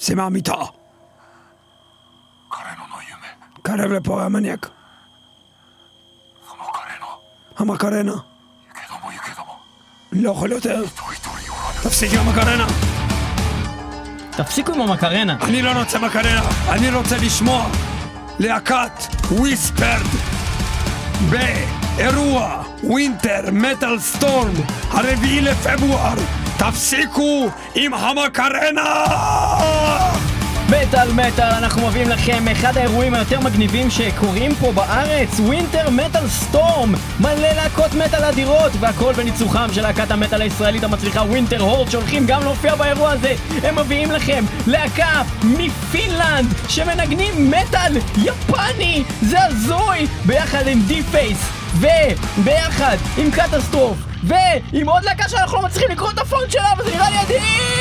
צא מהמיטה. 彼のの夢 קרב לפה המניאק. その彼の המקרנה. 行けども行けども לא יכול יותר. 一人一人おらぬ תפסיק עם המקרנה. תפסיקו עם המקרנה. אני לא רוצה מקרנה. אני רוצה לשמוע להקת וויספרד באירוע ווינטר מטאל סטורם הרביעי לפברואר. תפסיקו עם המקרנה! מטאל מטאל, אנחנו מביאים לכם אחד האירועים היותר מגניבים שקורים פה בארץ, Winter Metal Storm, מלא להקות מטאל אדירות, והכל בניצוחם של להקת המטאל הישראלית המצליחה Winterhorde, שהולכים גם להופיע באירוע הזה. הם מביאים לכם להקה מפינלנד, שמנגנים מטאל יפני, זה הזוי, ביחד עם די פייס, וביחד עם קטסטרוף, ועם עוד להקה שאנחנו לא מצליחים לקרוא את הפונט שלה, וזה נראה לי אדיר!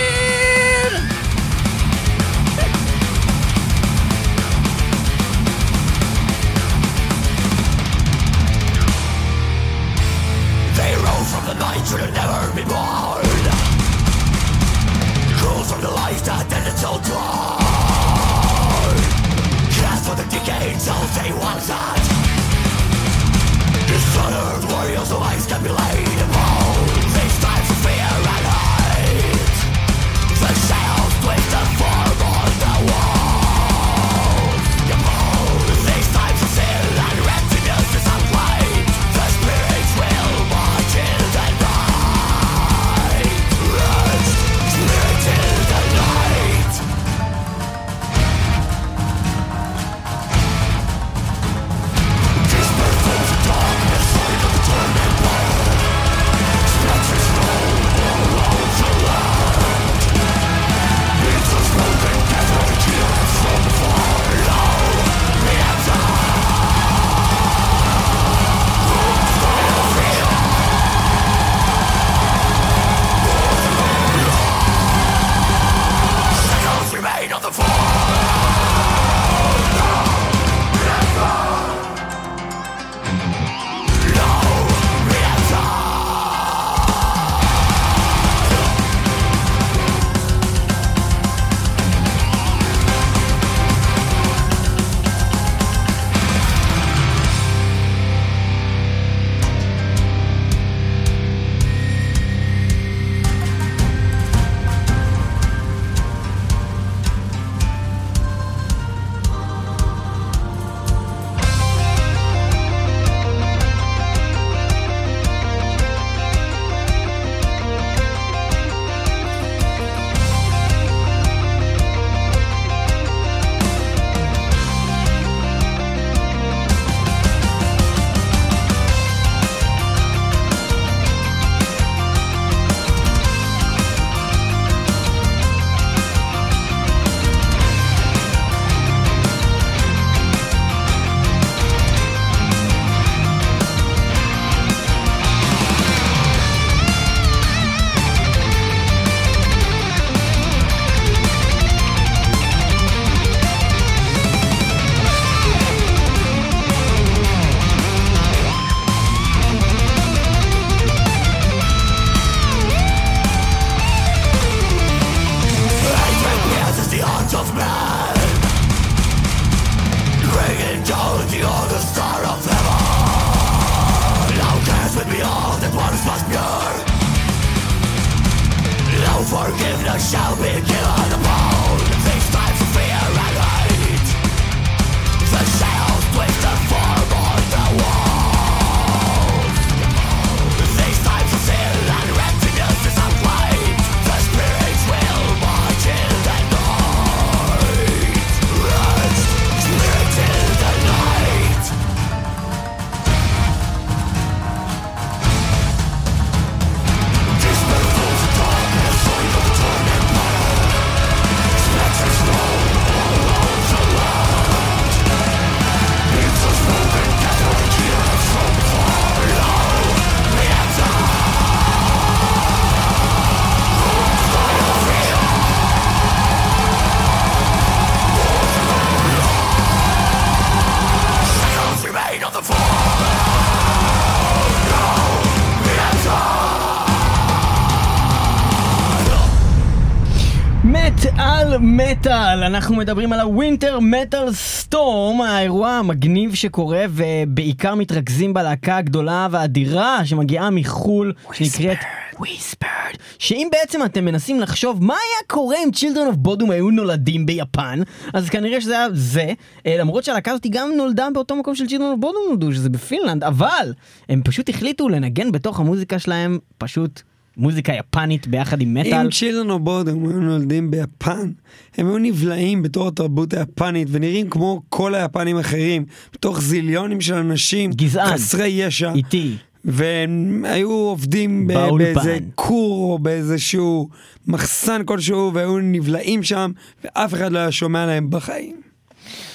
Shall be given אנחנו מדברים על ה Winter Metal Storm, האירוע המגניב שקורה ובעיקר מתרכזים בלהקה הגדולה והאדירה שמגיעה מחו"ל, שנקראת Whispered, שאם בעצם אתם מנסים לחשוב מה היה קורה אם Children of Bodom היו נולדים ביפן, אז כנראה שזה היה זה, אה, למרות שהלהקה הזאת גם נולדה באותו מקום של Children of Bodom נולדו, שזה בפינלנד, אבל הם פשוט החליטו לנגן בתוך המוזיקה שלהם פשוט מוזיקה יפנית ביחד עם מטאל. אם Children of Bodom היו נולדים ביפן, הם היו נבלעים בתור התרבות היפנית ונראים כמו כל היפנים האחרים, בתוך זיליונים של אנשים גזען. חסרי ישע. איטי. והם היו עובדים באולפן. באיזה כור או באיזשהו מחסן כלשהו והיו נבלעים שם ואף אחד לא היה שומע להם בחיים.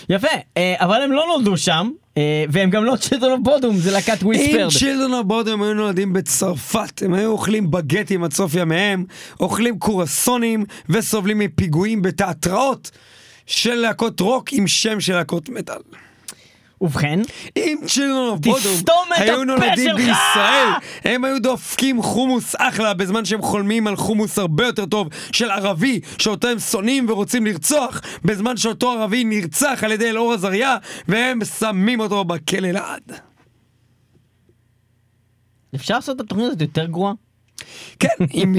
יפה, אה, אבל הם לא נולדו שם, אה, והם גם לא Children of Bodom, זה להקת אם Whispered. Children of Bodom היו נולדים בצרפת, הם היו אוכלים בגטים עד סוף ימיהם, אוכלים קרואסונים וסובלים מפיגועים בתיאטראות של להקות רוק עם שם של להקות מטאל. ובכן, אם Children of Bodom היו נולדים! בישראל, הם היו דופקים חומוס אחלה בזמן שהם חולמים על חומוס הרבה יותר טוב של ערבי שאותו הם שונאים ורוצים לרצוח, בזמן שאותו ערבי נרצח על ידי אלאור עזריה והם שמים אותו בכלא לעד. אפשר לעשות את התוכנית הזאת יותר גרועה? כן,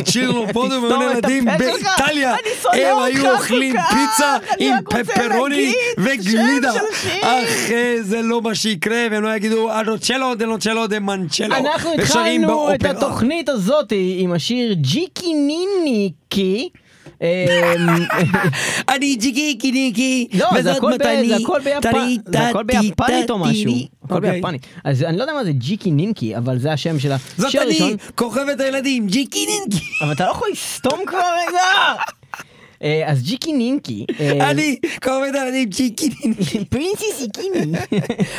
תסתום את נולדים הפה שלך, באיטליה, הם היו אוכלים פיצה עם פפרוני וגלידה. אך זה לא מה שיקרה, והם לא יגידו אדוצ'לו דלוצ'לו דה מנצ'לו. אנחנו התחלנו את. התוכנית הזאת עם השיר ג'יקי ניניקי. אמ, אני ג'יקי קיניקי, לא, וזאת מתני, טרי, זה הכל ביפנית או משהו. הכל אוקיי. ביפנית. אז אני לא יודע מה זה Jikininki, אבל זה השם של זאת אני. כוכבת הילדים, Jikininki. אבל אתה לא יכול לסתום כבר רגע! אה, אז Jikininki. אה, אני, כוכבת הילדים, Jikininki. פרינסי סיקיני.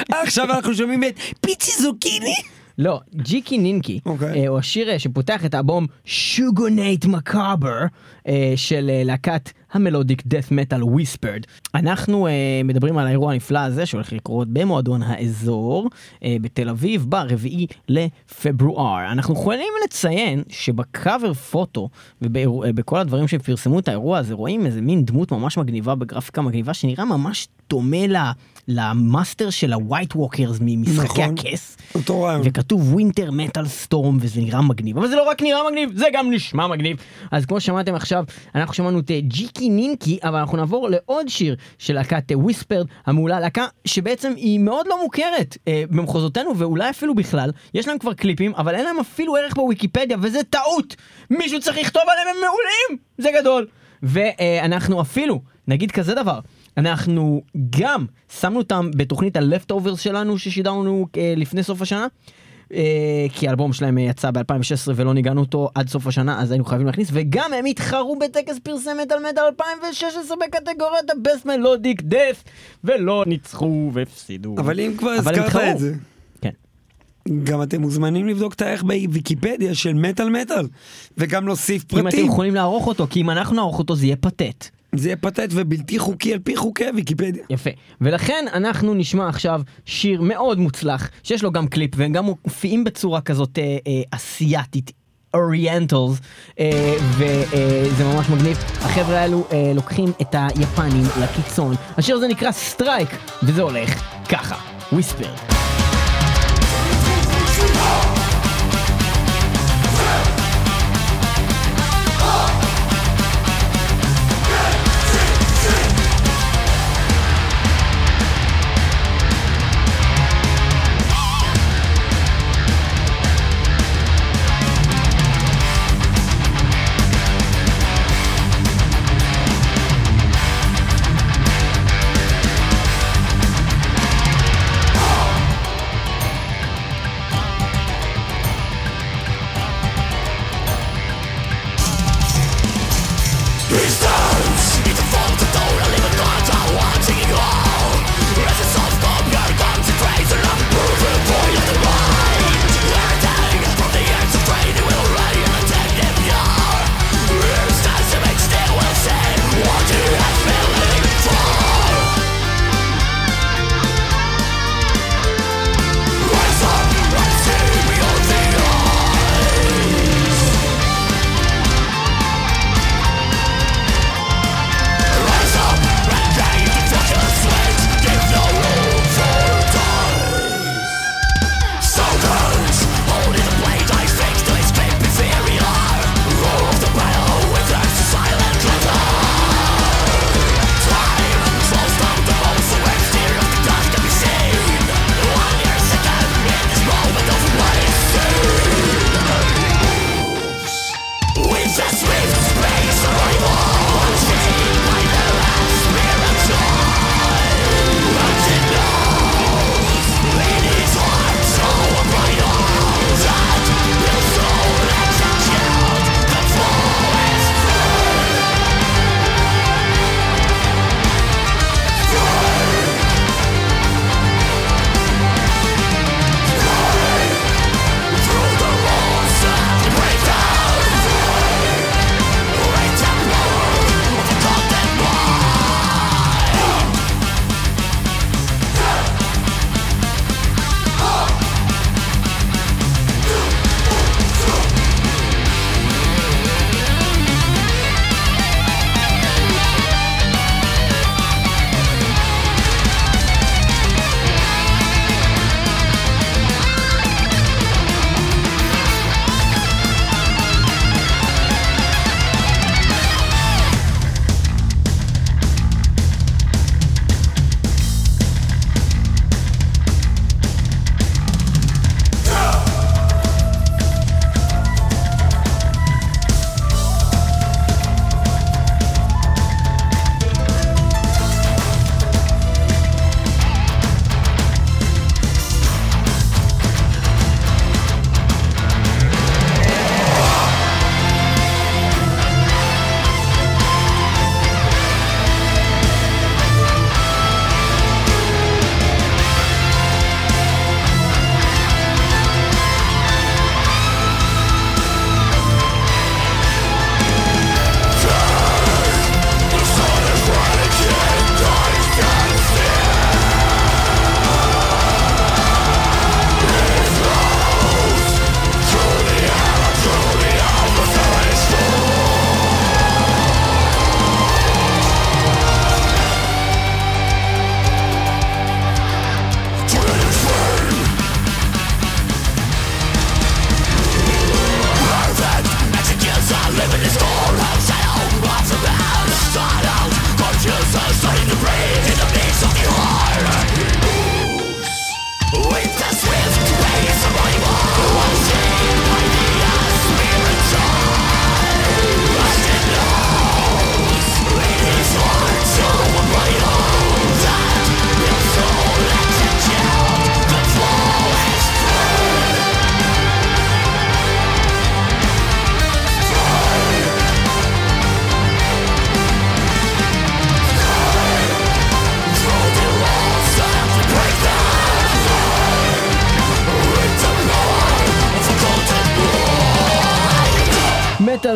עכשיו אנחנו שומעים את פיצי זוקיני. לא, Jikininki, אוקיי. אה, הוא השיר אה, שפותח את האלבום Shogunate Macabre אה, של להקת ה melodic death metal Whispered. אנחנו אה, מדברים על האירוע הנפלא הזה שהולך לקרות במועדון האזור אה, בתל אביב ברביעי לפברואר. אנחנו יכולים לציין שב cover photo ובכל הדברים שפרסמו את האירוע הזה רואים איזה מין דמות ממש מגניבה בגרפיקה מגניבה שנראה ממש דומה ל- למאסטר של ה White Walkers ממשחקי נכון. הכס. אותו רעיון. וכתוב Winter Metal Storm וזה נראה מגניב אבל זה לא רק נראה מגניב זה גם נשמע מגניב אז כמו ששמעתם עכשיו אנחנו שמענו את אה, ג'יקי נינקי אבל אנחנו נעבור לעוד שיר של להקת וויספרד המעולה להקה שבעצם היא מאוד לא מוכרת אה, במחוזותינו ואולי אפילו בכלל. יש להם כבר קליפים אבל אין להם אפילו ערך בוויקיפדיה וזה טעות! מישהו צריך לכתוב עליהם הם מעולים! זה גדול! ואנחנו אפילו נגיד כזה דבר אנחנו גם שמנו אותם בתוכנית ה-Leftovers שלנו ששידרנו אה, לפני סוף השנה. אה, כי האלבום שלהם אה, יצא ב-2016 ולא ניגענו אותו עד סוף השנה אז היינו חייבים להכניס וגם הם התחרו בטקס פרסי מטאל מטאל 2016 בקטגוריית ה-Best Melodic Death ולא ניצחו והפסידו. אבל אם כבר הזכרת. את זה, כן. גם אתם מוזמנים לבדוק את הערך בוויקיפדיה של מטאל מטאל, וגם להוסיף אם אתם פרטים. יכולים לערוך אותו כי אם אנחנו נערוך אותו זה יהיה פתט. זה יהיה פתט ובלתי חוקי על פי חוקי הוויקיפדיה. יפה. ולכן אנחנו נשמע עכשיו שיר מאוד מוצלח, שיש לו גם קליפ, והם גם מופיעים בצורה כזאת אה, אה. אוריינטלס, אה, וזה ממש מגניב. החבר'ה האלו אה, לוקחים את היפנים לקיצון. השיר הזה נקרא Strike, וזה הולך ככה. Whispered.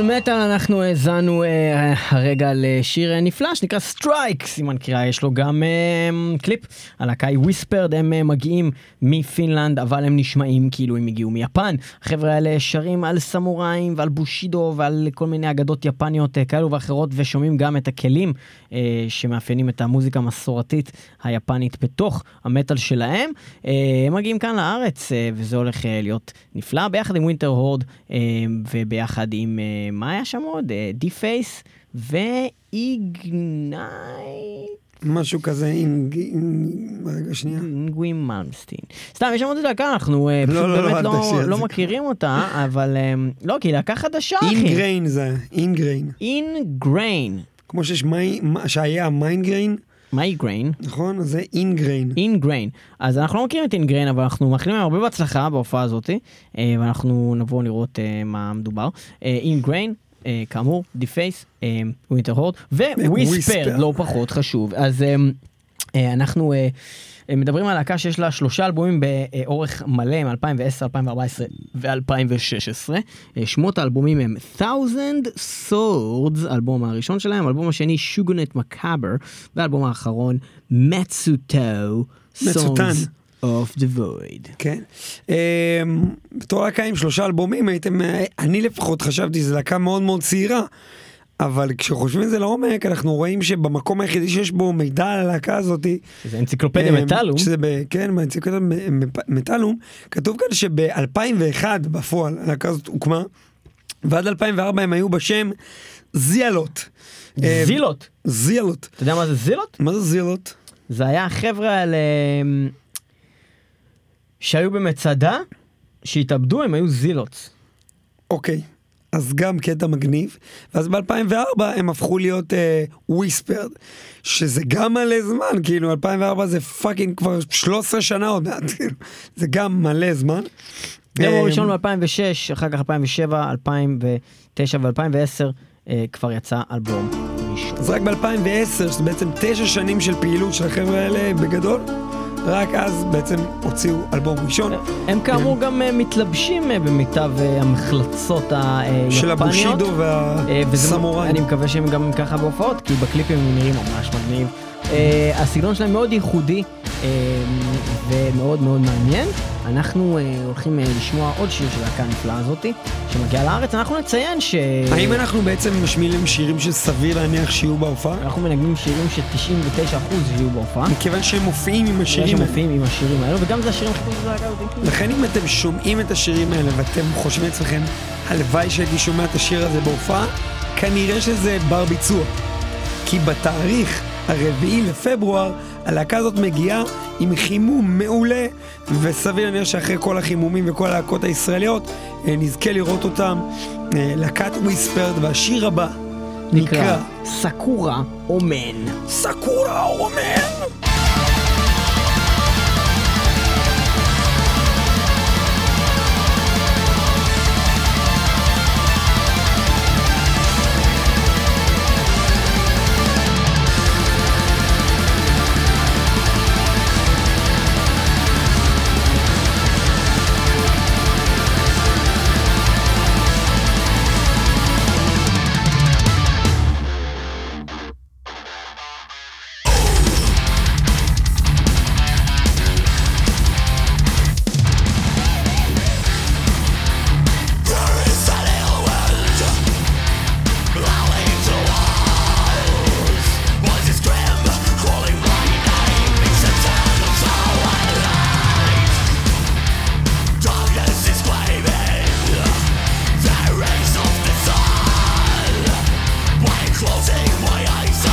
מטאל אנחנו האזנו אה, הרגע לשיר נפלא שנקרא Strike סימן קריאה יש לו גם אה, קליפ. הלהקה היא Whispered הם אה, מגיעים מפינלנד אבל הם נשמעים כאילו הם הגיעו מיפן. החבר'ה האלה שרים על סמוראים ועל בושידו ועל כל מיני אגדות יפניות אה, כאלו ואחרות ושומעים גם את הכלים אה, שמאפיינים את המוזיקה המסורתית היפנית בתוך המטאל שלהם. אה, הם מגיעים כאן לארץ אה, וזה הולך אה, להיות נפלא ביחד עם Winterhorde אה, וביחד עם אה, מה היה שם עוד? די פייס ו Ignite משהו כזה, אינג... רגע שנייה. Yngwie Malmsteen. סתם יש שם עוד להקה אנחנו אה, לא, פשוט לא, באמת לא, לא. מכירים אותה אבל אה, לא כי להקה חדשה אחי. Ingrain זה, Ingrain. Ingrain. כמו שיש מי... שהיה מיינגריין, migraine. נכון? אז זה Ingrain. Ingrain. אז אנחנו לא מכירים את Ingrain, אבל אנחנו מאחלים להם הרבה בהצלחה בהופעה הזאת, אה, ואנחנו נבוא לראות אה, מה מדובר. Ingrain, אה, כאמור, די פייס, Winterhorde, Whispered. לא פחות חשוב. אז אה, אה, אנחנו אה, אה, מדברים על להקה שיש לה שלושה אלבומים באורך מלא מ-2010, 2014 ו-2016. שמות האלבומים הם Thousand Swords, האלבום הראשון שלהם, האלבום השני Shogunate Macabre, והאלבום האחרון Metsutan, מצוטן. Of the Void. כן. אמ, בתור להקה עם שלושה אלבומים הייתם, אה, אני לפחות חשבתי שזו להקה מאוד מאוד צעירה. אבל כשחושבים על זה לעומק אנחנו רואים שבמקום היחידי שיש בו מידע על הלהקה הזאתי, זה אנציקלופדיה אמ, מטאלום. שזה ב, כן, באנציקלופדיה מטאלום, כתוב כאן שב-2001 בפועל הלהקה הזאת הוקמה, ועד 2004 הם היו בשם זיאלוט. אמ, Zealot. Zealot. אתה יודע מה זה Zealot? מה זה Zealot? זה היה החבר'ה האלה שהיו במצדה, שהתאבדו, הם היו Zealot. אוקיי, אז גם קטע מגניב, ואז ב-2004 הם הפכו להיות Whispered, שזה גם מלא זמן, כאילו 2004 זה fucking כבר 13 שנה עוד מעט, כאילו, זה גם מלא זמן. דמו אה, ראשון ב-2006, אחר כך 2007, 2009 ו-2010 כבר יצא אלבום ראשון. אז רק ב-2010, שזה בעצם תשע שנים של פעילות של החבר'ה האלה בגדול, רק אז בעצם הוציאו אלבום ראשון. הם כאמור גם אה, מתלבשים אה, במיטב אה, המחלצות היפניות. של הבושידו והסמוראי. אני מקווה שהם גם ככה בהופעות, כי בקליפים הם נראים ממש מגניב. אה, הסגנון שלהם מאוד ייחודי אה, ומאוד מאוד מעניין. אנחנו אה, הולכים לשמוע עוד שיר של להקה הנפלאה הזאתי, שמגיעה לארץ. אנחנו נציין ש... האם אנחנו בעצם משמיעים שירים שסביר להניח שיהיו בהופעה? אנחנו מנגנים שירים ש-99% יהיו בהופעה. מכיוון שהם מופיעים עם שירים השירים האלה. שמופיעים עם השירים האלו, וגם זה השירים הכי טובים של הלהקה הזאתי. לכן אם אתם שומעים את השירים האלה ואתם חושבים לעצמכם, הלוואי שהייתי שומע את השיר הזה בהופעה, כנראה שזה בר ביצוע. כי בתאריך הרביעי לפברואר, הלהקה הזאת מגיעה עם חימום מעולה, וסביר להניח שאחרי כל החימומים וכל הלהקות הישראליות, אה, נזכה לראות אותם. אה, להקת וויספרד, והשיר הבא נקרא סקורה אומן. סקורה אומן! Closing my eyes.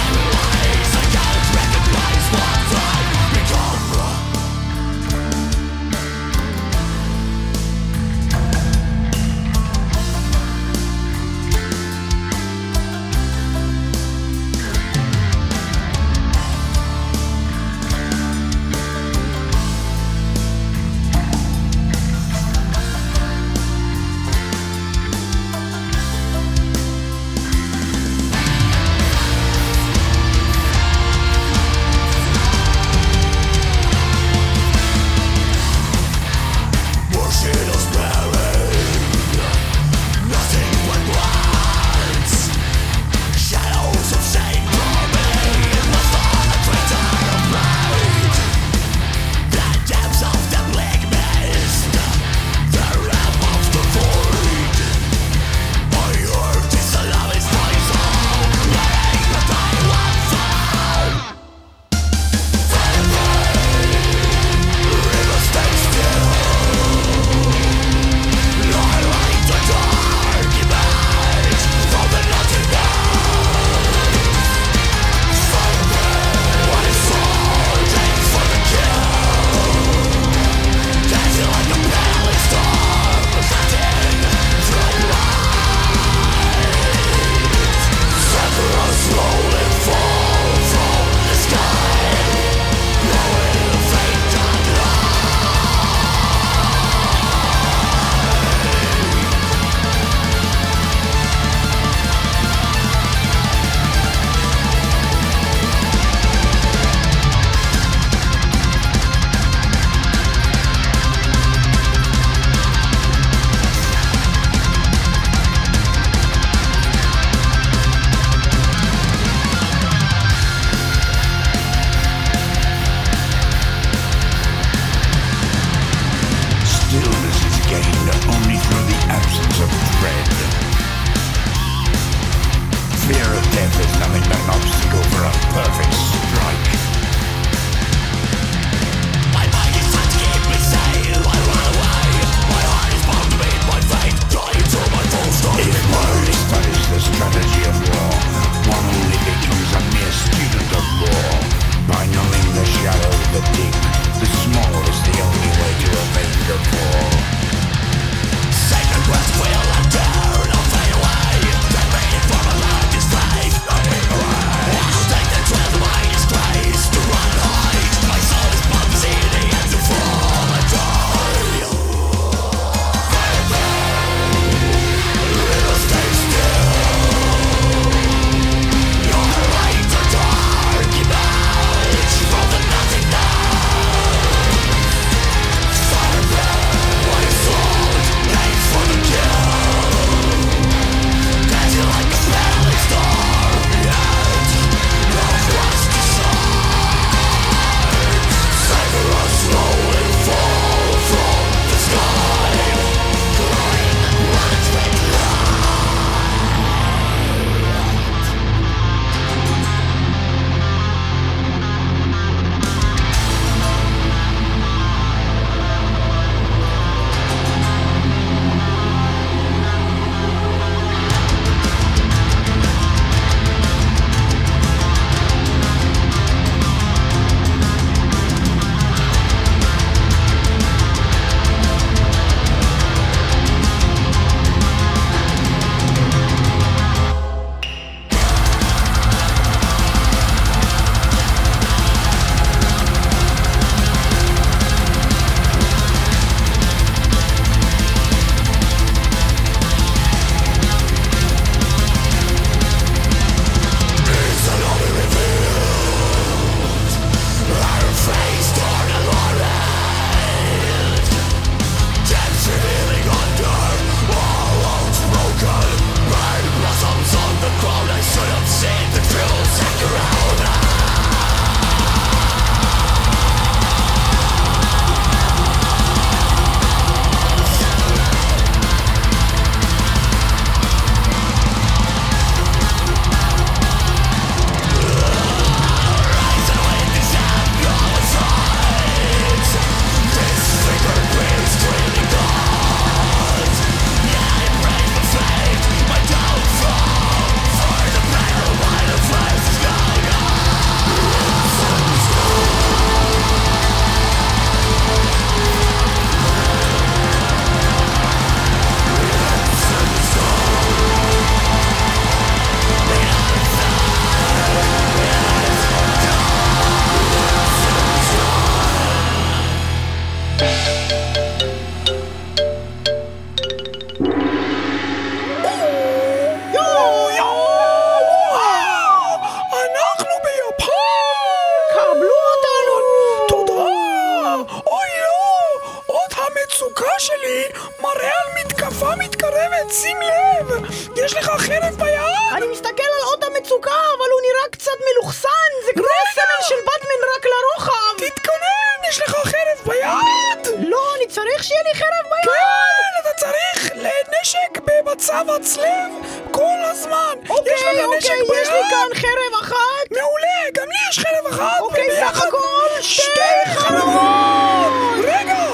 במצב הצלב כל הזמן. יש אוקיי, לך נשק אוקיי, ביד? יש לי כאן חרב אחת. מעולה, גם לי יש חרב אחת. אוקיי, סך הכל שתי חרבות. רגע,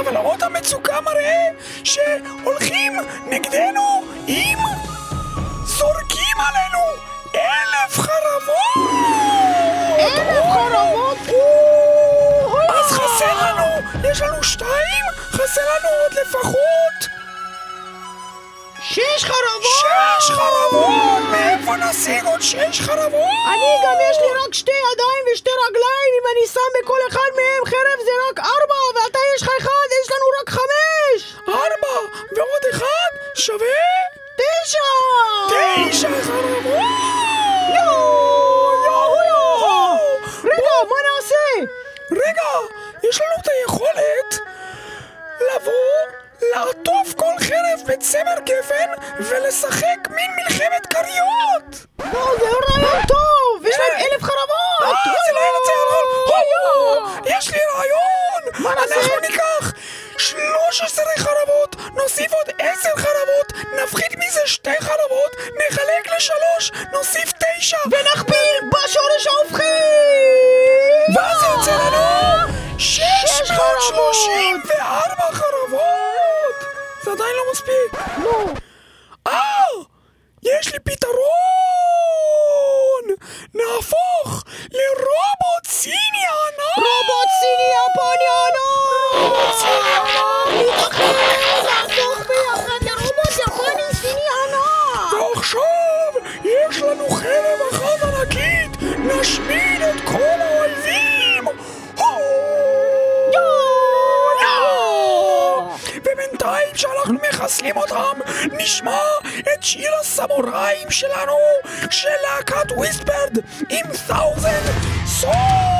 אבל אות המצוקה מראה שהולכים נגדנו עם זורקים עלינו אלף חרבות. אלף חרבות. אז חסר לנו, יש לנו שתיים, חסר לנו עוד לפחות שש חרבות. שש חרבות! מאיפה נשיג עוד שש חרבות? אני גם יש לי רק שתי ידיים ושתי רגליים, אם אני שם בכל אחד מהם חרב זה רק ארבע, ואתה יש לך אחד, יש לנו רק חמש! ארבע ועוד אחד שווה תשע! תשע חרבות! יואו! יואו! יואו! רגע, מה נעשה? רגע, יש לנו את היכולת לבוא, לעטוף כל חרב בצמר גפן ולשחק מין מלחמת כריות! לא, זה לא רעיון טוב! יש להם אלף חרבות! אה, זה לא נכון! יואו! יש לי רעיון! מה נעשה? אנחנו ניקח 13 חרבות, נוסיף עוד 10 חרבות, נפחית מזה שתי חרבות, נחלק לשלוש, נוסיף תשע! ונכפיל בשורש ההופכי! ואז יוצא לנו שש 634 חרבות! זה עדיין לא מספיק. לא. אה! יש לי פתרון! נהפוך לרובוט סיני ענק! רובוט סיני יפני ענק! נתאחד, נהפוך ביחד לרובוט יפני סיני ענק! ועכשיו יש לנו חרב אחת ענקית! נשמיד את כל האויבים! ובינתיים שאנחנו מחסלים אותם, נשמע את שיר הסמוראים שלנו של להקת וויספרד עם ת'אוזן סונג!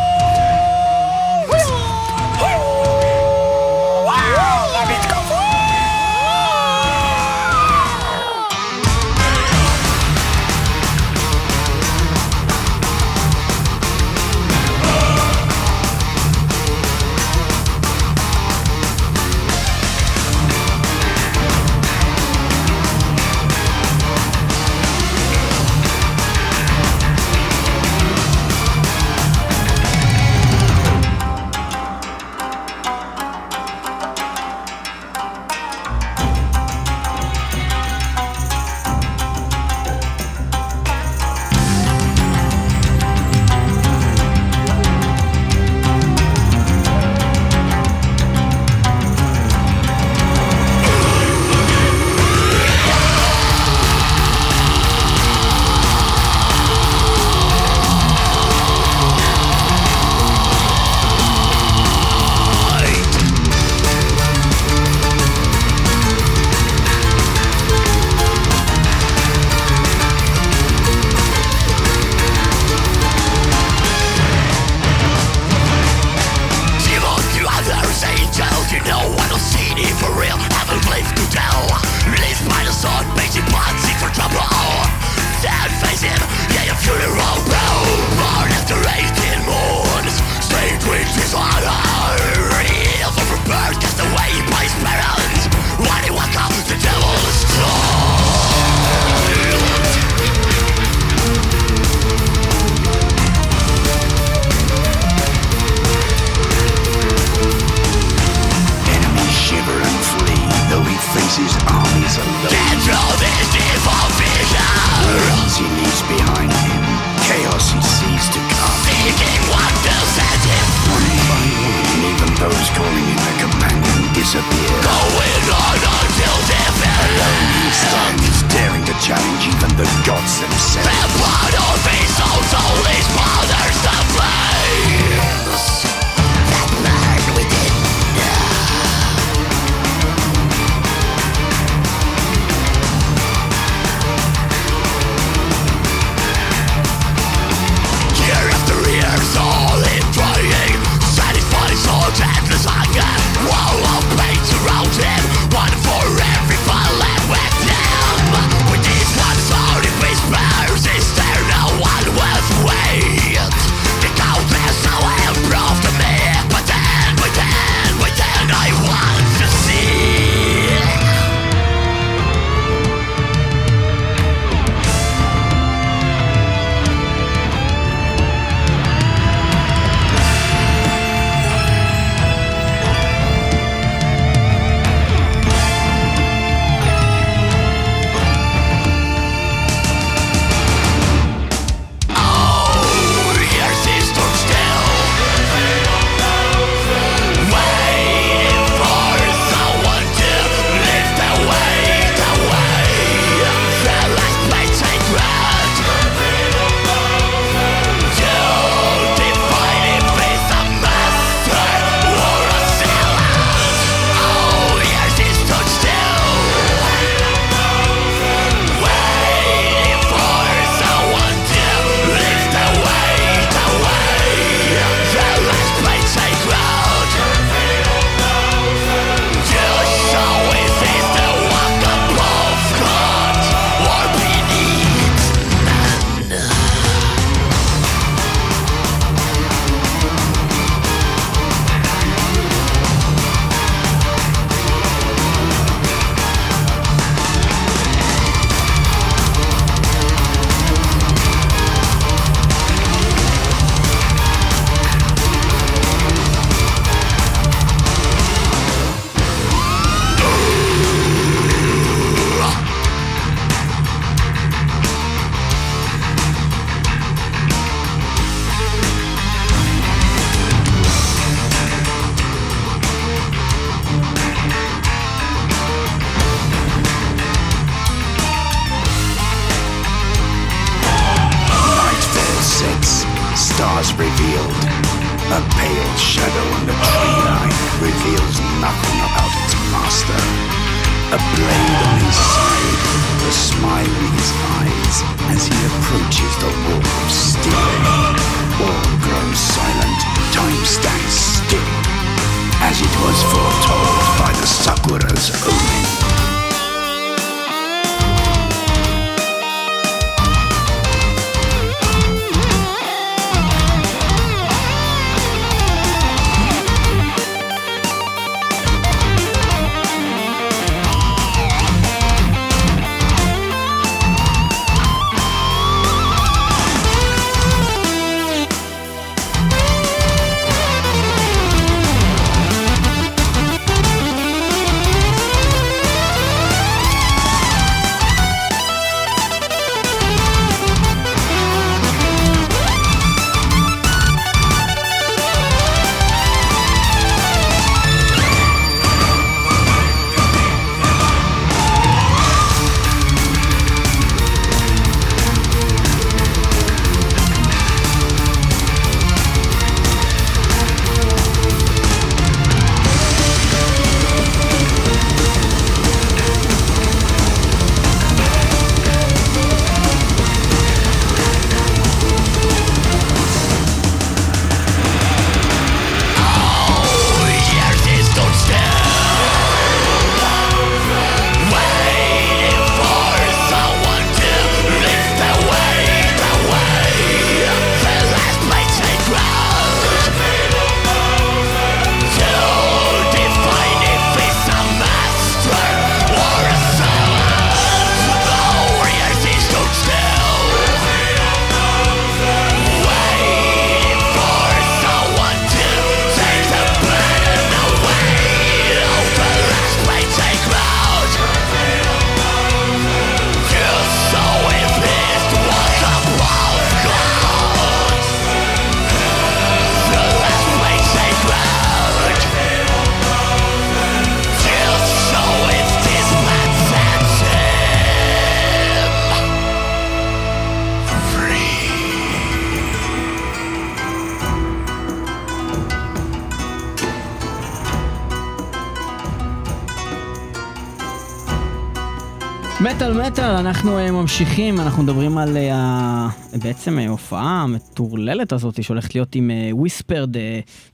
מטאל אנחנו אה, ממשיכים, אנחנו מדברים על אה, ה- בעצם אה, הופעה המטורללת הזאת שהולכת להיות עם Whispered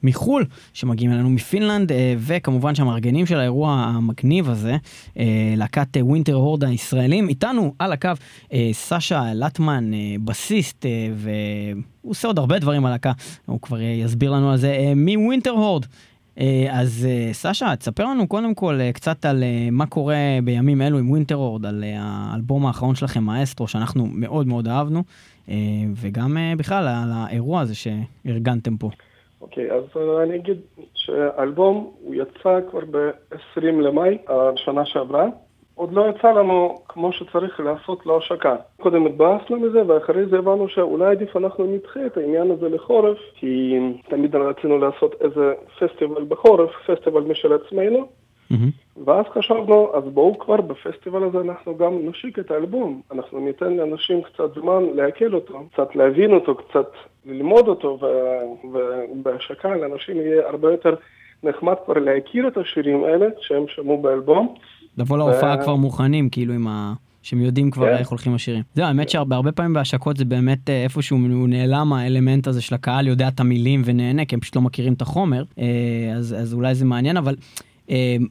מחו"ל, שמגיעים אלינו מפינלנד, אה, וכמובן שהמארגנים של האירוע המגניב הזה, אה, להקת Winterhorde הישראלים, איתנו על הקו אה, סשה לטמן, אה, בסיסט, אה, והוא עושה עוד הרבה דברים על הלהקה, הוא כבר אה, יסביר לנו על זה, אה, מ Winterhorde. אה, אז אה, סשה, תספר לנו קודם כל אה, קצת על מה קורה בימים אלו עם Winterhorde, על האלבום האחרון שלכם, ה Maestro, שאנחנו מאוד מאוד אהבנו, אה, וגם בכלל על האירוע הזה שארגנתם פה. אוקיי, אז אה, אני אגיד שהאלבום הוא יצא כבר ב-20 למאי, השנה שעברה. עוד לא יצא לנו כמו שצריך לעשות לו השקה. קודם התבאסנו מזה, ואחרי זה הבנו שאולי עדיף אנחנו נדחה את העניין הזה לחורף, כי תמיד רצינו לעשות איזה פסטיבל בחורף, פסטיבל משל עצמנו, ואז חשבנו, אז בואו כבר בפסטיבל הזה אנחנו גם נשיק את האלבום. אנחנו ניתן לאנשים קצת זמן לעכל אותו, קצת להבין אותו, קצת ללמוד אותו, ו- ובהשקה לאנשים יהיה הרבה יותר נחמד כבר להכיר את השירים האלה שהם שמעו באלבום. לבוא להופעה כבר מוכנים, כאילו עם ה... שהם יודעים כבר כן. איך הולכים השירים. זהו, האמת שהרבה הרבה פעמים בהשקות זה באמת אה, איפשהו הוא נעלם האלמנט הזה של הקהל יודע את המילים ונהנה, כי הם פשוט לא מכירים את החומר, אה, אז, אולי זה מעניין, אבל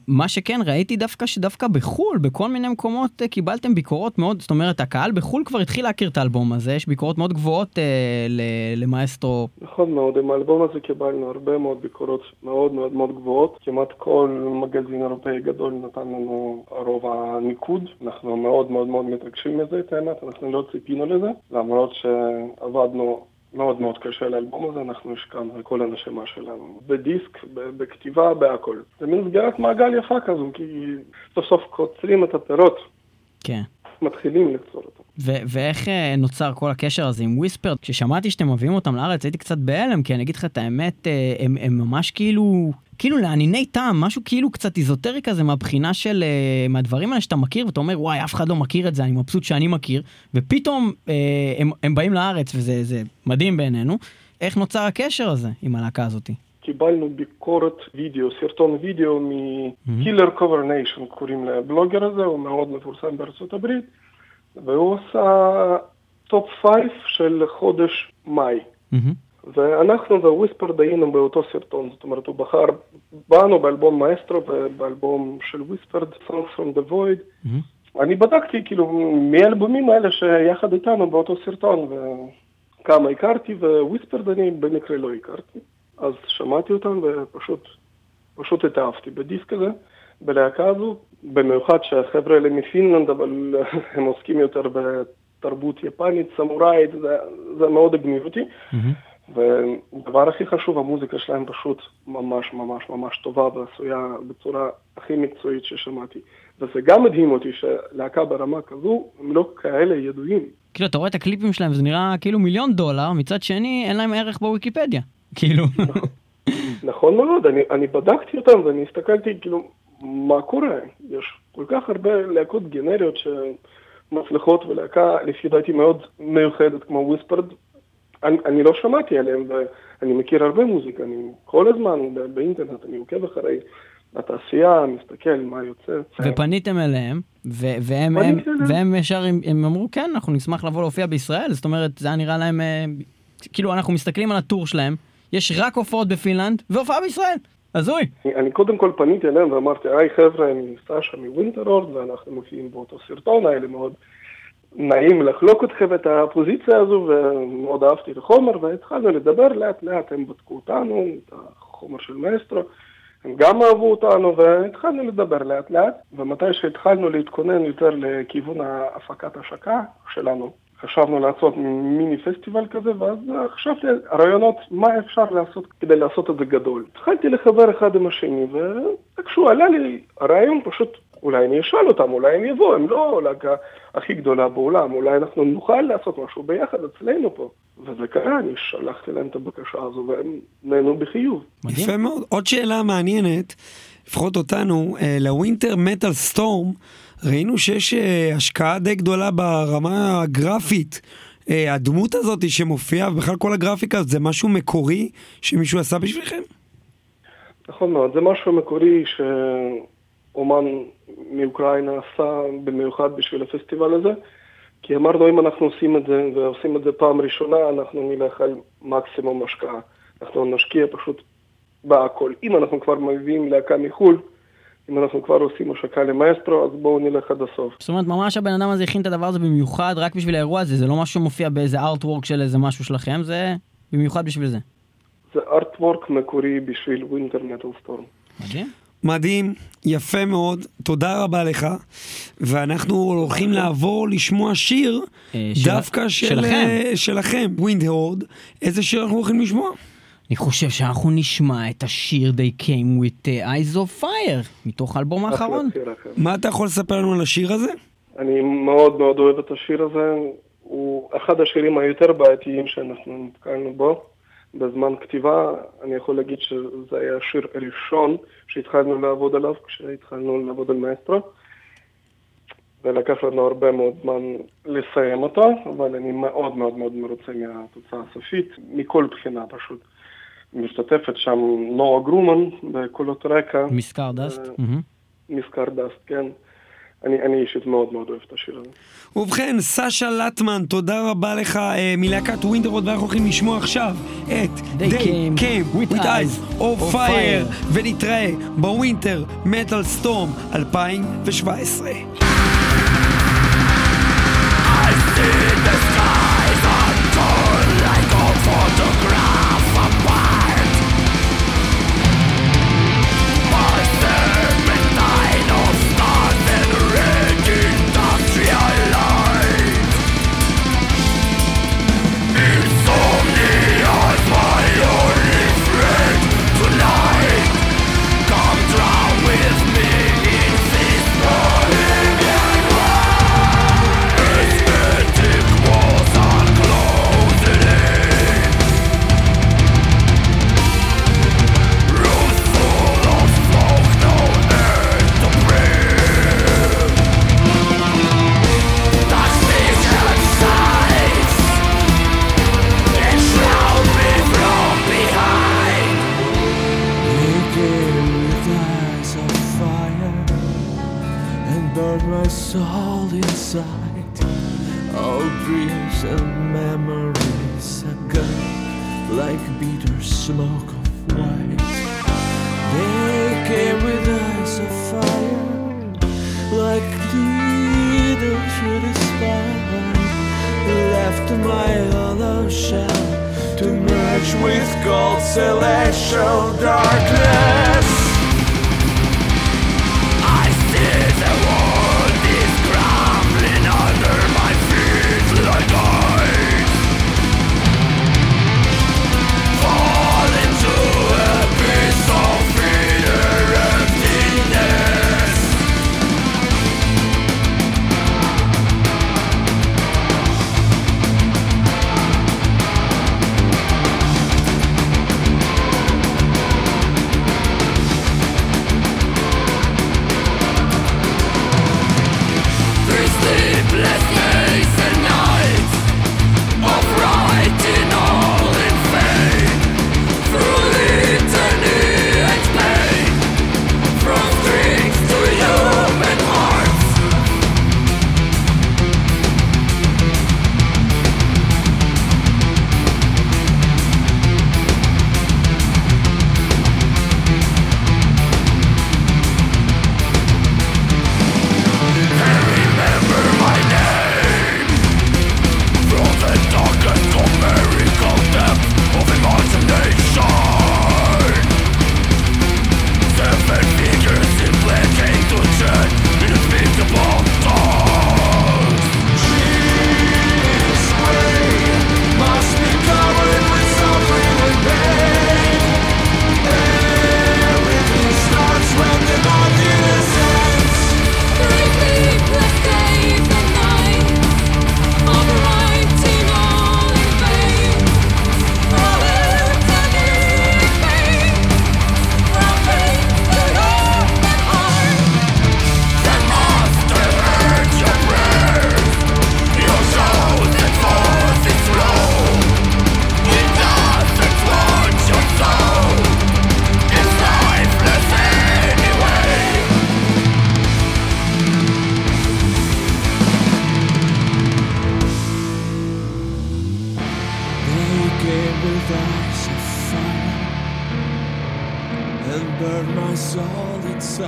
מה שכן, ראיתי דווקא שדווקא בחו"ל, בכל מיני מקומות אה, קיבלתם ביקורות מאוד, זאת אומרת, הקהל בחו"ל כבר התחיל להכיר את האלבום הזה, יש ביקורות מאוד גבוהות אה, למאסטרו. נכון מאוד, עם האלבום הזה קיבלנו הרבה מאוד ביקורות מאוד מאוד מאוד גבוהות. כמעט כל מגזין אירופאי גדול נתן לנו רוב הניקוד. אנחנו מאוד מאוד מאוד מתרגשים מזה, את האמת, אנחנו לא ציפינו לזה. למרות שעבדנו מאוד מאוד קשה על האלבום הזה, אנחנו השקענו על כל הנשמה שלנו. בדיסק, בכתיבה, בהכל. זה מין סגירת מעגל יפה כזו, כי סוף סוף קוצרים את הפירות, כן. מתחילים לקצור אותם. ו- ואיך אה, נוצר כל הקשר הזה עם וויספרד? כששמעתי שאתם מביאים אותם לארץ הייתי קצת בהלם, כי אני אגיד לך את האמת, אה, הם, הם ממש כאילו, כאילו לענייני טעם, משהו כאילו קצת איזוטרי כזה מהבחינה של, אה, מהדברים האלה שאתה מכיר, ואתה אומר, וואי, אף אחד לא מכיר את זה, אני מבסוט שאני מכיר, ופתאום אה, הם, הם באים לארץ, וזה זה מדהים בעינינו. איך נוצר הקשר הזה עם הלהקה הזאתי? קיבלנו ביקורת וידאו, סרטון וידאו מ Killer Cover Nation, קוראים לבלוגר הזה, הוא מאוד מפורסם בארצות הברית, והוא עשה top five של חודש מאי. מהמם. ואנחנו ו Whispered היינו באותו סרטון, זאת אומרת הוא בחר בנו באלבום מאסטרו ובאלבום של Whispered, Songs from the Void. מהמם. אני בדקתי כאילו מי האלבומים האלה שיחד איתנו באותו סרטון וכמה הכרתי וויספרד אני במקרה לא הכרתי. אז שמעתי אותם ופשוט פשוט התאהבתי בדיסק הזה, בלהקה הזו, במיוחד שהחבר'ה האלה מפינלנד אבל הם עוסקים יותר בתרבות יפנית, סמוראית, זה, זה מאוד הגניב אותי. מהמם. והדבר הכי חשוב, המוזיקה שלהם פשוט ממש ממש ממש טובה ועשויה בצורה הכי מקצועית ששמעתי. וזה גם מדהים אותי שלהקה ברמה כזו הם לא כאלה ידועים. כאילו, אתה רואה את הקליפים שלהם, זה נראה כאילו מיליון דולר, מצד שני, אין להם ערך בוויקיפדיה. כאילו, נכון מאוד, אני, אני בדקתי אותם ואני הסתכלתי כאילו מה קורה. יש כל כך הרבה להקות גנריות שמצליחות ולהקה לפי דעתי מאוד מיוחדת כמו וויספרד. אני, אני לא שמעתי עליהם ואני מכיר הרבה מוזיקה, אני כל הזמן באינטרנט, אני עוקב אחרי התעשייה, מסתכל מה יוצא. ופניתם אליהם, ו- והם, הם. והם ישר, הם, הם אמרו, כן, אנחנו נשמח לבוא להופיע בישראל, זאת אומרת, זה היה נראה להם, אה, כאילו, אנחנו מסתכלים על ה tour שלהם, יש רק הופעות בפינלנד, והופעה בישראל. הזוי. אני, אני קודם כל פניתי אליהם ואמרתי, היי חבר'ה, אני סשה מ Winterhorde ואנחנו מופיעים באותו סרטון, היה לי מאוד נעים לחלוק אתכם את הפוזיציה הזו ומאוד אהבתי את החומר והתחלנו לדבר לאט לאט, הם בדקו אותנו, את החומר של מאסטרו, הם גם אהבו אותנו והתחלנו לדבר לאט לאט ומתי שהתחלנו להתכונן יותר לכיוון הפקת השקה שלנו, חשבנו לעשות מיני פסטיבל כזה, ואז חשבתי על רעיונות מה אפשר לעשות כדי לעשות את זה גדול. התחלתי לחבר אחד עם השני, ואיכשהו עלה לי הרעיון פשוט, אולי אני אשאל אותם, אולי הם יבואו, הם לא הלהקה הכי גדולה בעולם, אולי אנחנו נוכל לעשות משהו ביחד אצלנו פה. וזה קרה, אני שלחתי להם את הבקשה הזו, והם נהנו בחיוב. מדהים. יפה מאוד. עוד שאלה מעניינת, לפחות אותנו, לווינטר מטאל סטורם, ראינו שיש אה, השקעה די גדולה ברמה הגרפית. אה, הדמות הזאת שמופיעה, ובכלל כל הגרפיקה הזאת, זה משהו מקורי שמישהו עשה בשבילכם? נכון מאוד, זה משהו מקורי שאומן מאוקראינה עשה במיוחד בשביל הפסטיבל הזה, כי אמרנו אם אנחנו עושים את זה ועושים את זה פעם ראשונה, אנחנו נלך על מקסימום השקעה. אנחנו נשקיע פשוט בהכל. אם אנחנו כבר מביאים להקה מחו"ל, אם אנחנו כבר עושים השקה למאסטרו, אז בואו נלך עד הסוף. זאת אומרת, ממש הבן אדם הזה הכין את הדבר הזה במיוחד רק בשביל האירוע הזה, זה לא משהו שמופיע באיזה artwork של איזה משהו שלכם, זה במיוחד בשביל זה. זה artwork מקורי בשביל Winter Metal Storm. מדהים. מדהים, יפה מאוד, תודה רבה לך. ואנחנו הולכים לעבור לשמוע שיר אה, של- דווקא של, שלכם. אה, שלכם, Winterhorde. איזה שיר אנחנו הולכים לשמוע? אני חושב שאנחנו נשמע את השיר They Came with uh, Eyes of Fire, מתוך האלבום האחרון. מה אתה יכול לספר לנו על השיר הזה? אני מאוד מאוד אוהב את השיר הזה, הוא אחד השירים היותר בעייתיים שאנחנו נתקלנו בו. בזמן כתיבה, אני יכול להגיד שזה היה השיר הראשון שהתחלנו לעבוד עליו כשהתחלנו לעבוד על מאסטרו. ולקח לנו הרבה מאוד זמן לסיים אותו, אבל אני מאוד מאוד מאוד מרוצה מהתוצאה הסופית, מכל בחינה פשוט. משתתפת שם נועה גרומן בקולות רקע. מ Scardust. אה. מ Scardust, כן. אני, אני אישית מאוד מאוד אוהב את השיר הזה. ובכן, סשה לטמן, תודה רבה לך אה, מלהקת Winterhorde, ואנחנו הולכים לשמוע עכשיו את They Came with Eyes of of Fire, Fire. ונתראה בווינטר מטאל סטורם 2017.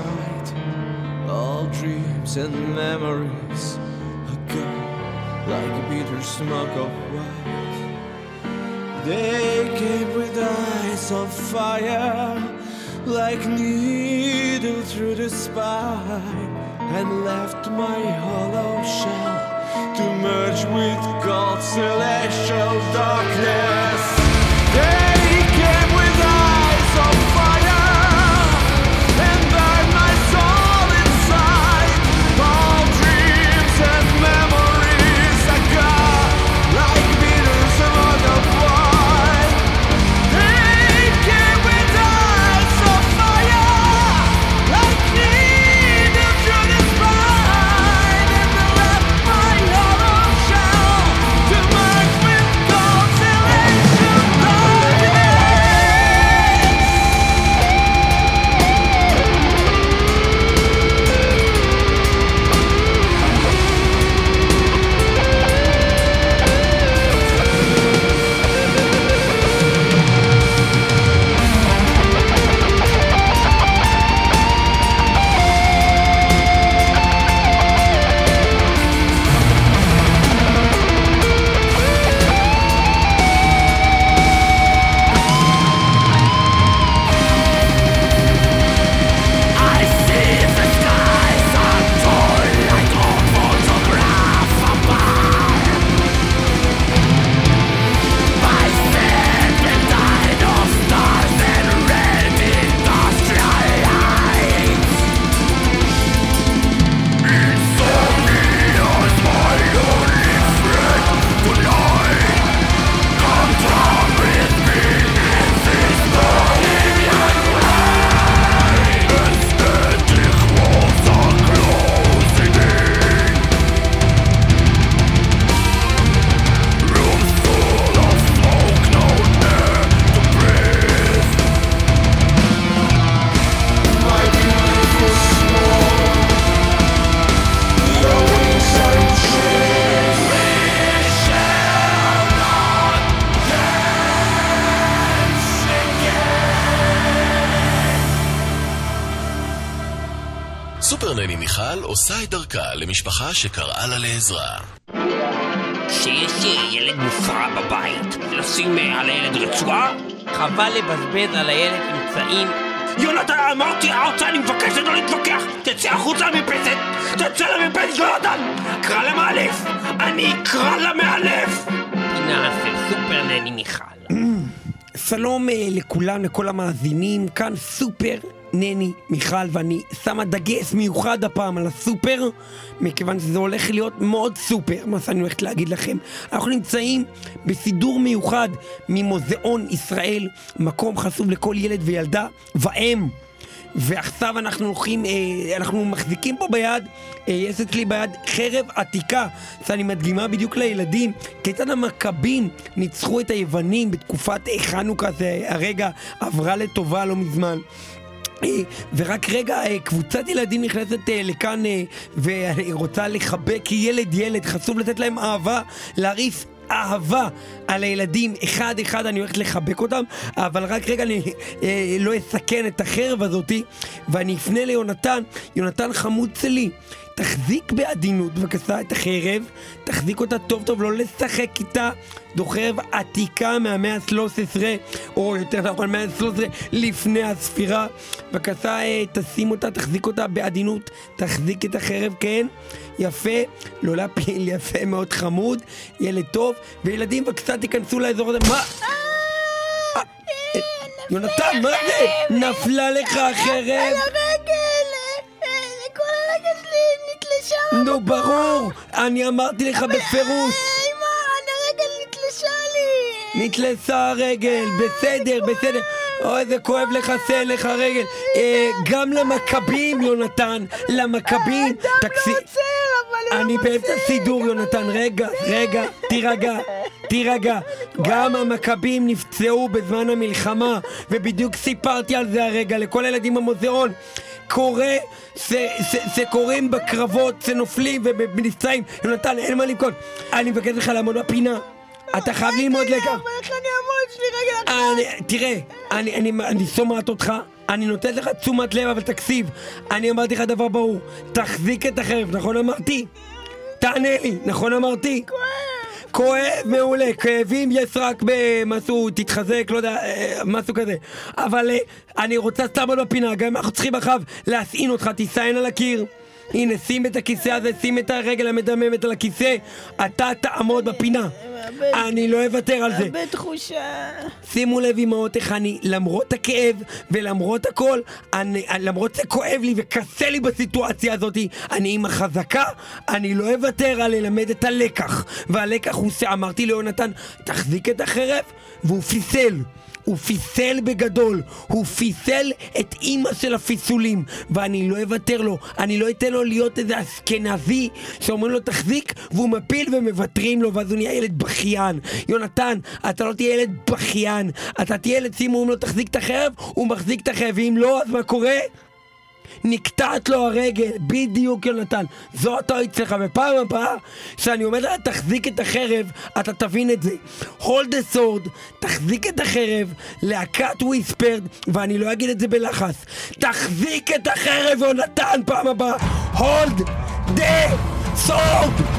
night. All dreams and memories are gone like bitter smoke of white. They came with eyes of fire, like needle through the spine, and left my hollow shell to merge with God's celestial darkness. דרכה למשפחה שקראה לה לעזרה. שיש ילד מופרע בבית, לשים אה, על הילד רצועה? חבל לבזבז על הילד אמצעים. יונתן, אמרתי, האוצר, אני מבקש לא להתווכח! תצא החוצה למרפסת! תצא למרפסת, יונתן! קרא למאלף! אני אקרא למאלף! פינה של סופר נני מיכל. שלום אה, לכולם, לכל המאזינים, כאן סופר נני מיכל ואני שמה דגש מיוחד הפעם על הסופר מכיוון שזה הולך להיות מאוד סופר מה שאני הולכת להגיד לכם אנחנו נמצאים בסידור מיוחד ממוזיאון ישראל מקום חשוף לכל ילד וילדה ואם ועכשיו אנחנו הולכים, אה, אנחנו מחזיקים פה ביד, אה, יש אצלי ביד חרב עתיקה שאני מדגימה בדיוק לילדים כיצד המכבים ניצחו את היוונים בתקופת חנוכה, זה הרגע עברה לטובה לא מזמן. ורק רגע, אה, קבוצת ילדים נכנסת אה, לכאן אה, ורוצה לחבק ילד ילד, חשוב לתת להם אהבה, להרעיף אהבה על הילדים, אחד אחד אני הולכת לחבק אותם, אבל רק רגע אני לא אסכן את החרב הזאתי, ואני אפנה ליונתן, יונתן חמוד שלי. תחזיק בעדינות בבקשה את החרב, תחזיק אותה טוב טוב, לא לשחק איתה. זו חרב עתיקה מהמאה ה-13, או יותר נכון מהמאה ה-13 לפני הספירה. בבקשה אה, תשים אותה, תחזיק אותה בעדינות, תחזיק את החרב, כן? יפה, לא להפיל, יפה מאוד חמוד, ילד טוב, וילדים בבקשה תיכנסו לאזור הזה, מה? אה, אה, יונתן, מה זה? נפלה לך החרב? נו ברור, אני אמרתי לך בפירוש. אמא, הרגל נתלשה לי! נתלסה הרגל, בסדר, בסדר. אוי, זה כואב לך, עשה לך רגל אה, גם למכבים, יונתן, למכבים תקשיב עוצר, אבל אני באמצע סידור, יונתן, רגע, רגע, תירגע, תירגע. גם המכבים נפצעו בזמן המלחמה, ובדיוק סיפרתי על זה הרגע לכל הילדים במוזיאון. קורה, זה, זה, זה קורים בקרבות, זה נופלים ונפצעים. יונתן, אין מה לבכות. אני מבקש לך לעמוד בפינה. אתה חייב ללמוד לקח. אבל איך אני אעמוד? יש לי רגל אחת! אני, תראה, אני, אני, אני שומעת אותך, אני נותן לך תשומת לב, אבל תקשיב, אני אמרתי לך דבר ברור, תחזיק את החרב, נכון אמרתי? תענה לי, נכון אמרתי? כואב. כואב, מעולה, כאבים יש רק במשהו, תתחזק, לא יודע, אה, משהו כזה. אבל אה, אני רוצה סתם עוד בפינה, גם אם אנחנו צריכים אחריו להסעין אותך, תישען על הקיר. הנה, שים את הכיסא הזה, שים את הרגל המדממת על הכיסא, אתה תעמוד בפינה. אני לא אוותר על זה. בתחושה... שימו לב אמהות איך אני, למרות הכאב ולמרות הכל, אני, למרות זה כואב לי וקשה לי בסיטואציה הזאת, אני אימא חזקה, אני לא אוותר על ללמד את הלקח. והלקח הוא שאמרתי ליונתן, תחזיק את החרב, והוא פיסל. הוא פיסל בגדול, הוא פיסל את אימא של הפיסולים. ואני לא אוותר לו, אני לא אתן לו להיות איזה אשכנזי שאומרים לו תחזיק והוא מפיל ומוותרים לו ואז הוא נהיה ילד בכיין. יונתן, אתה לא תהיה ילד בכיין. אתה תהיה ילד שימו אומרים לו תחזיק את החרב, הוא מחזיק את החרב. ואם לא אז מה קורה? נקטעת לו הרגל, בדיוק יונתן, זו הטעות אצלך, בפעם הבאה שאני אומר לך תחזיק את החרב, אתה תבין את זה. hold the sword, תחזיק את החרב, להקת וויספרד, ואני לא אגיד את זה בלחץ, תחזיק את החרב יונתן פעם הבאה, hold the sword!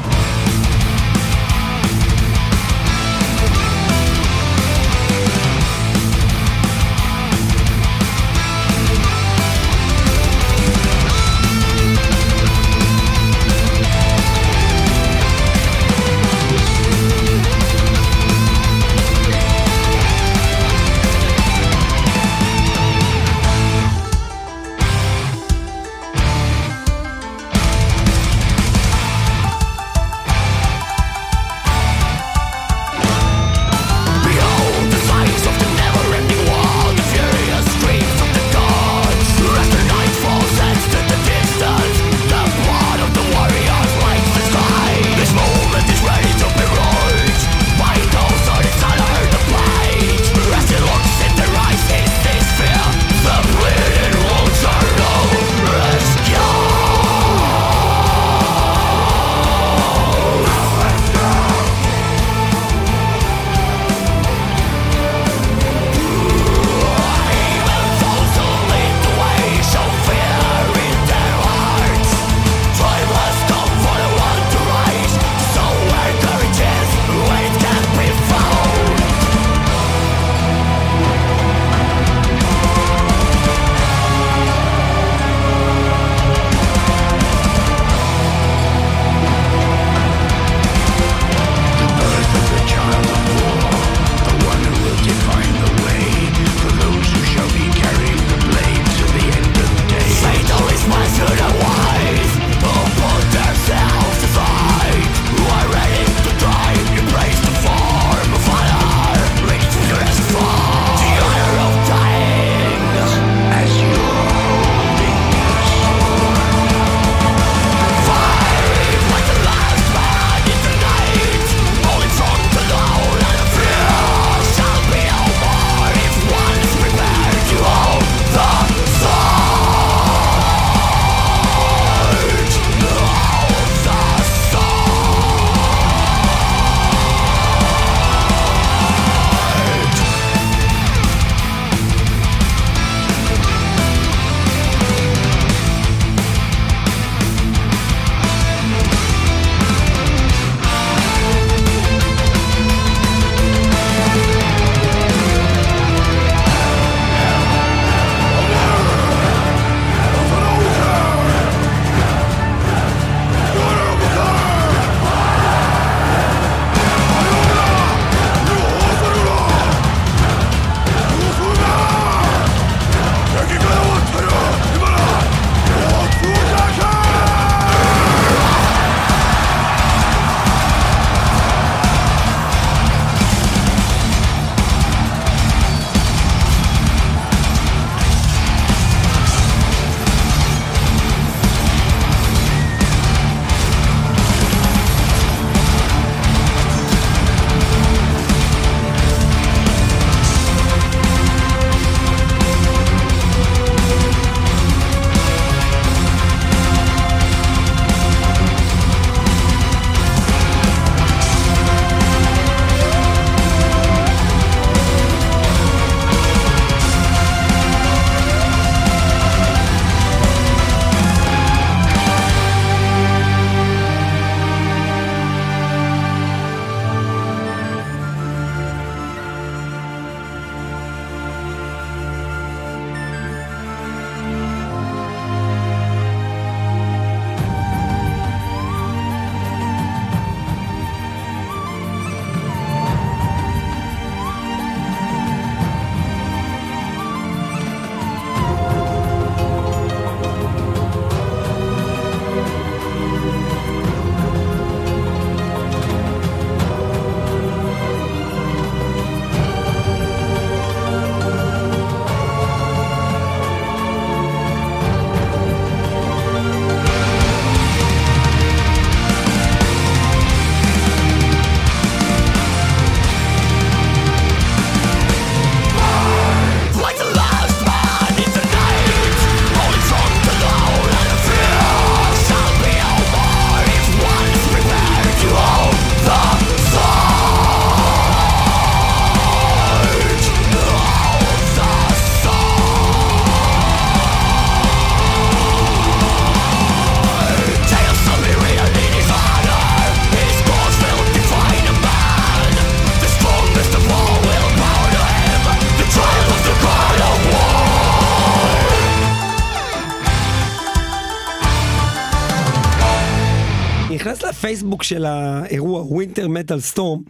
הפייסבוק של האירוע, ווינטר מטאל סטורם,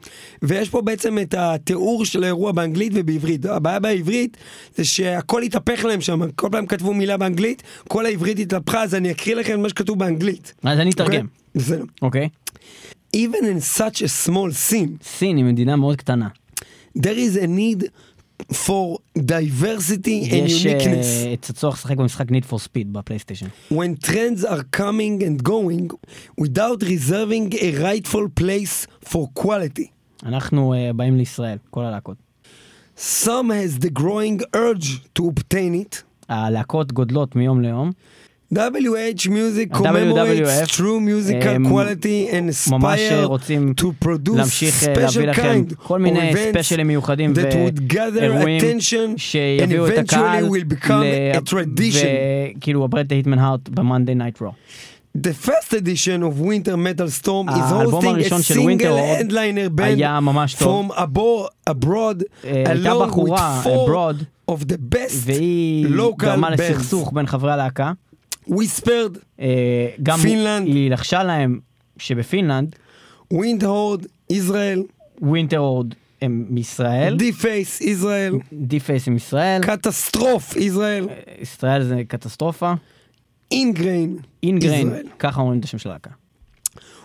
ויש פה בעצם את התיאור של האירוע באנגלית ובעברית. הבעיה בעברית זה שהכל התהפך להם שם, כל פעם כתבו מילה באנגלית, כל העברית התהפכה, אז אני אקריא לכם מה שכתוב באנגלית. אז אני אתרגם. אוקיי? בסדר. אוקיי. Even in such a small scene, סין היא מדינה מאוד קטנה. there is a need for diversity and יש אה, uniqueness. את הצורך לשחק במשחק Need for Speed בפלייסטיישן. when trends are coming and going without reserving a rightful place for quality. אנחנו אה, באים לישראל, כל הלהקות. Some has the growing urge to obtain it. הלהקות גודלות מיום ליום. WH Music commemorates true musical quality and aspire to produce אה, special kind כל מיני ספיישלים מיוחדים that would gather ואירועים attention and שיביאו את הקהל eventually will become a tradition. וכאילו הברד היטמן הארט במאנדי נייט רו. The first edition of Winter Metal Storm is hosting a single headliner band from abroad אה, along with four of the best והיא local גרמה bands. לסכסוך בין חברי הלהקה. Whispered, אה, גם פינלנד. היא לחשה להם שבפינלנד Horde, ישראל, ווינטר הורד הם מישראל, D-Face, ישראל, די-פייס עם ישראל, קטסטרוף, ישראל, ישראל זה קטסטרופה, אינגריין, אינגריין, ישראל. ככה אומרים את השם של הלהקה.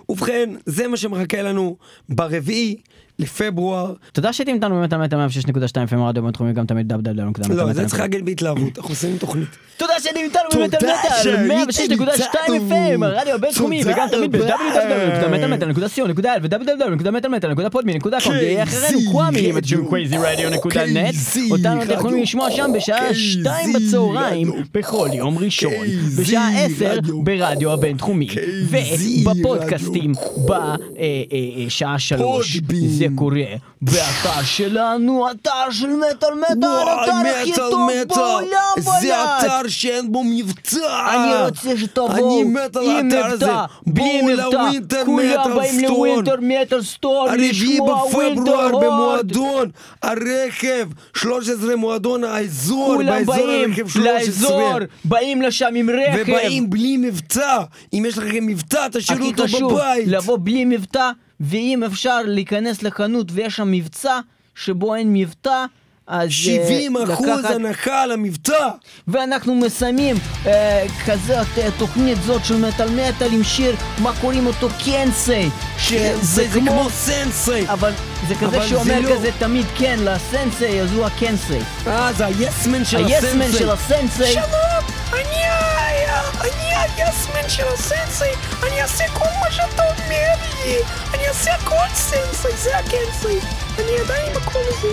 ובכן, זה מה שמחכה לנו ברביעי לפברואר. תודה שהייתם איתנו באמת על מטה 106.2 FM רדיו בינתחומי גם תמיד דאב דאב דאב נקודה לא, זה. צריך להגיד בהתלהבות, אנחנו עושים תוכנית. תודה שהייתם איתנו באמת על תודה מטה שהייתם 106.2 איתנו. FM הרדיו הבינתחומי וגם תמיד רבה. ב-www.מטאמטה.co.il ו-www.מטאמטה.podme.com יהיה אחרינו קוואמי אם אתם קוויזירדיו.נט קייזי אותנו אתם יכולים רדיו. לשמוע שם בשעה קייזי 2 בצהריים רדיו. בכל יום ראשון בשעה 10 רדיו. ברדיו הבינתחומי ובפודקאסטים בשעה 3 פודבין. זה קורה באתר שלנו אתר של מטאל מטאל האתר הכי טוב בעולם זה בלט. אתר שאין בו מבצע. אני רוצה שתבואו עם. מבטא, בלי מבטא, כולם באים. לווינטר מטאל הרביעי לשמוע ווינטר בפברואר. במועדון הרכב 13 מועדון האזור כולם באזור באים הרכב 13 לאזור, באים לשם עם רכב. ובאים בלי מבצע אם יש לכם מבצע תשאירו אותו בבית לבוא בלי מבטא, ואם אפשר להיכנס לחנות ויש שם מבצע שבו אין מבטא, אז אה, 70 אחוז לקחת- הנחה על המבצע ואנחנו מסיימים אה, כזאת אה, תוכנית זאת של מטאל מטאל עם שיר, מה קוראים אותו קנסי, שזה זה זה כמו סנסי אבל זה כזה אבל שאומר זה לא. כזה תמיד כן לסנסי, אז הוא הקנסי. אה זה היסמן של היסמן הסנסי של הסנסי. שלום, אני אני היסמן של הסנסי, אני אעשה כל מה שאתה אומר לי, אני אעשה הכל סנסי, זה הקנסי, אני עדיין עם הקול הזה,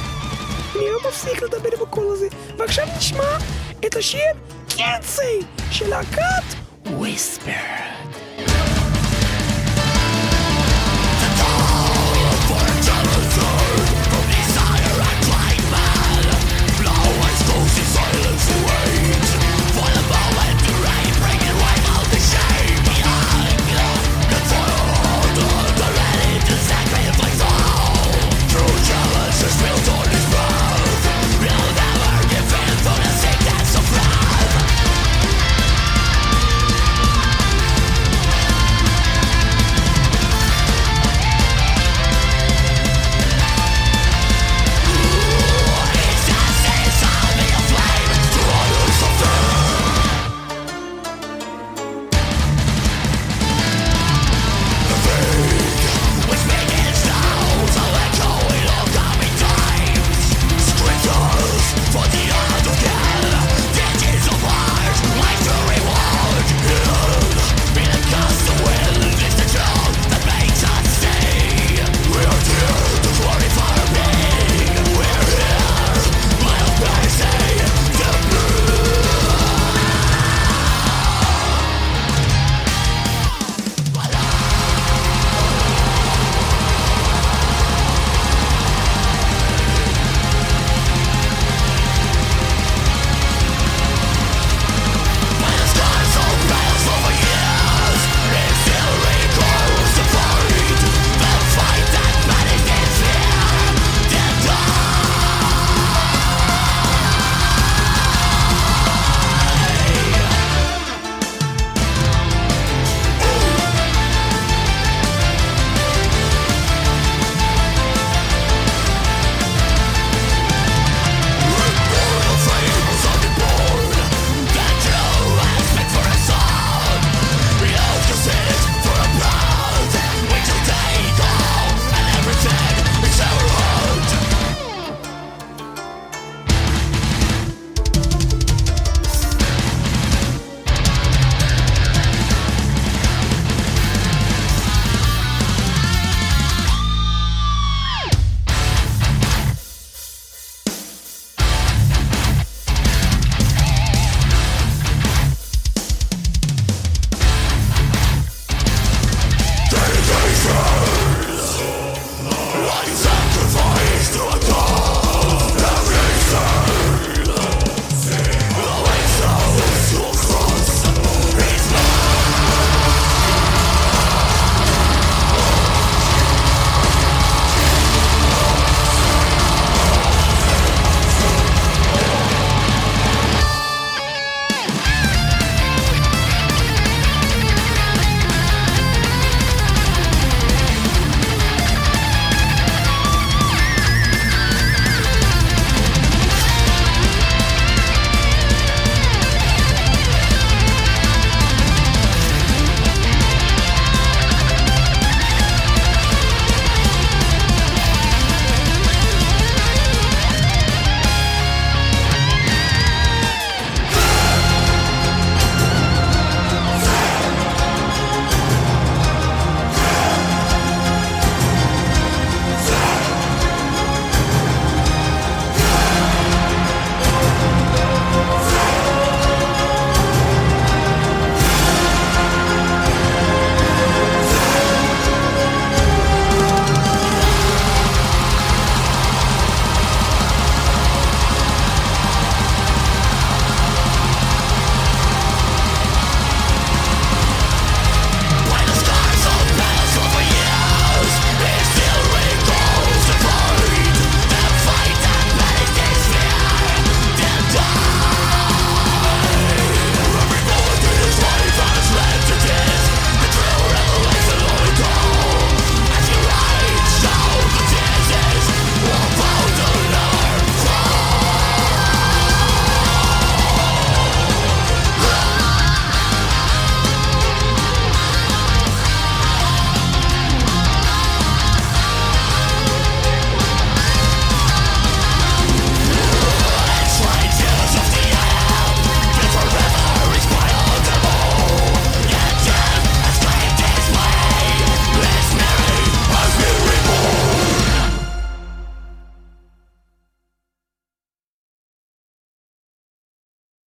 אני לא מפסיק לדבר עם הקול הזה, ועכשיו נשמע את השיר קנסי של להקת וויספר. will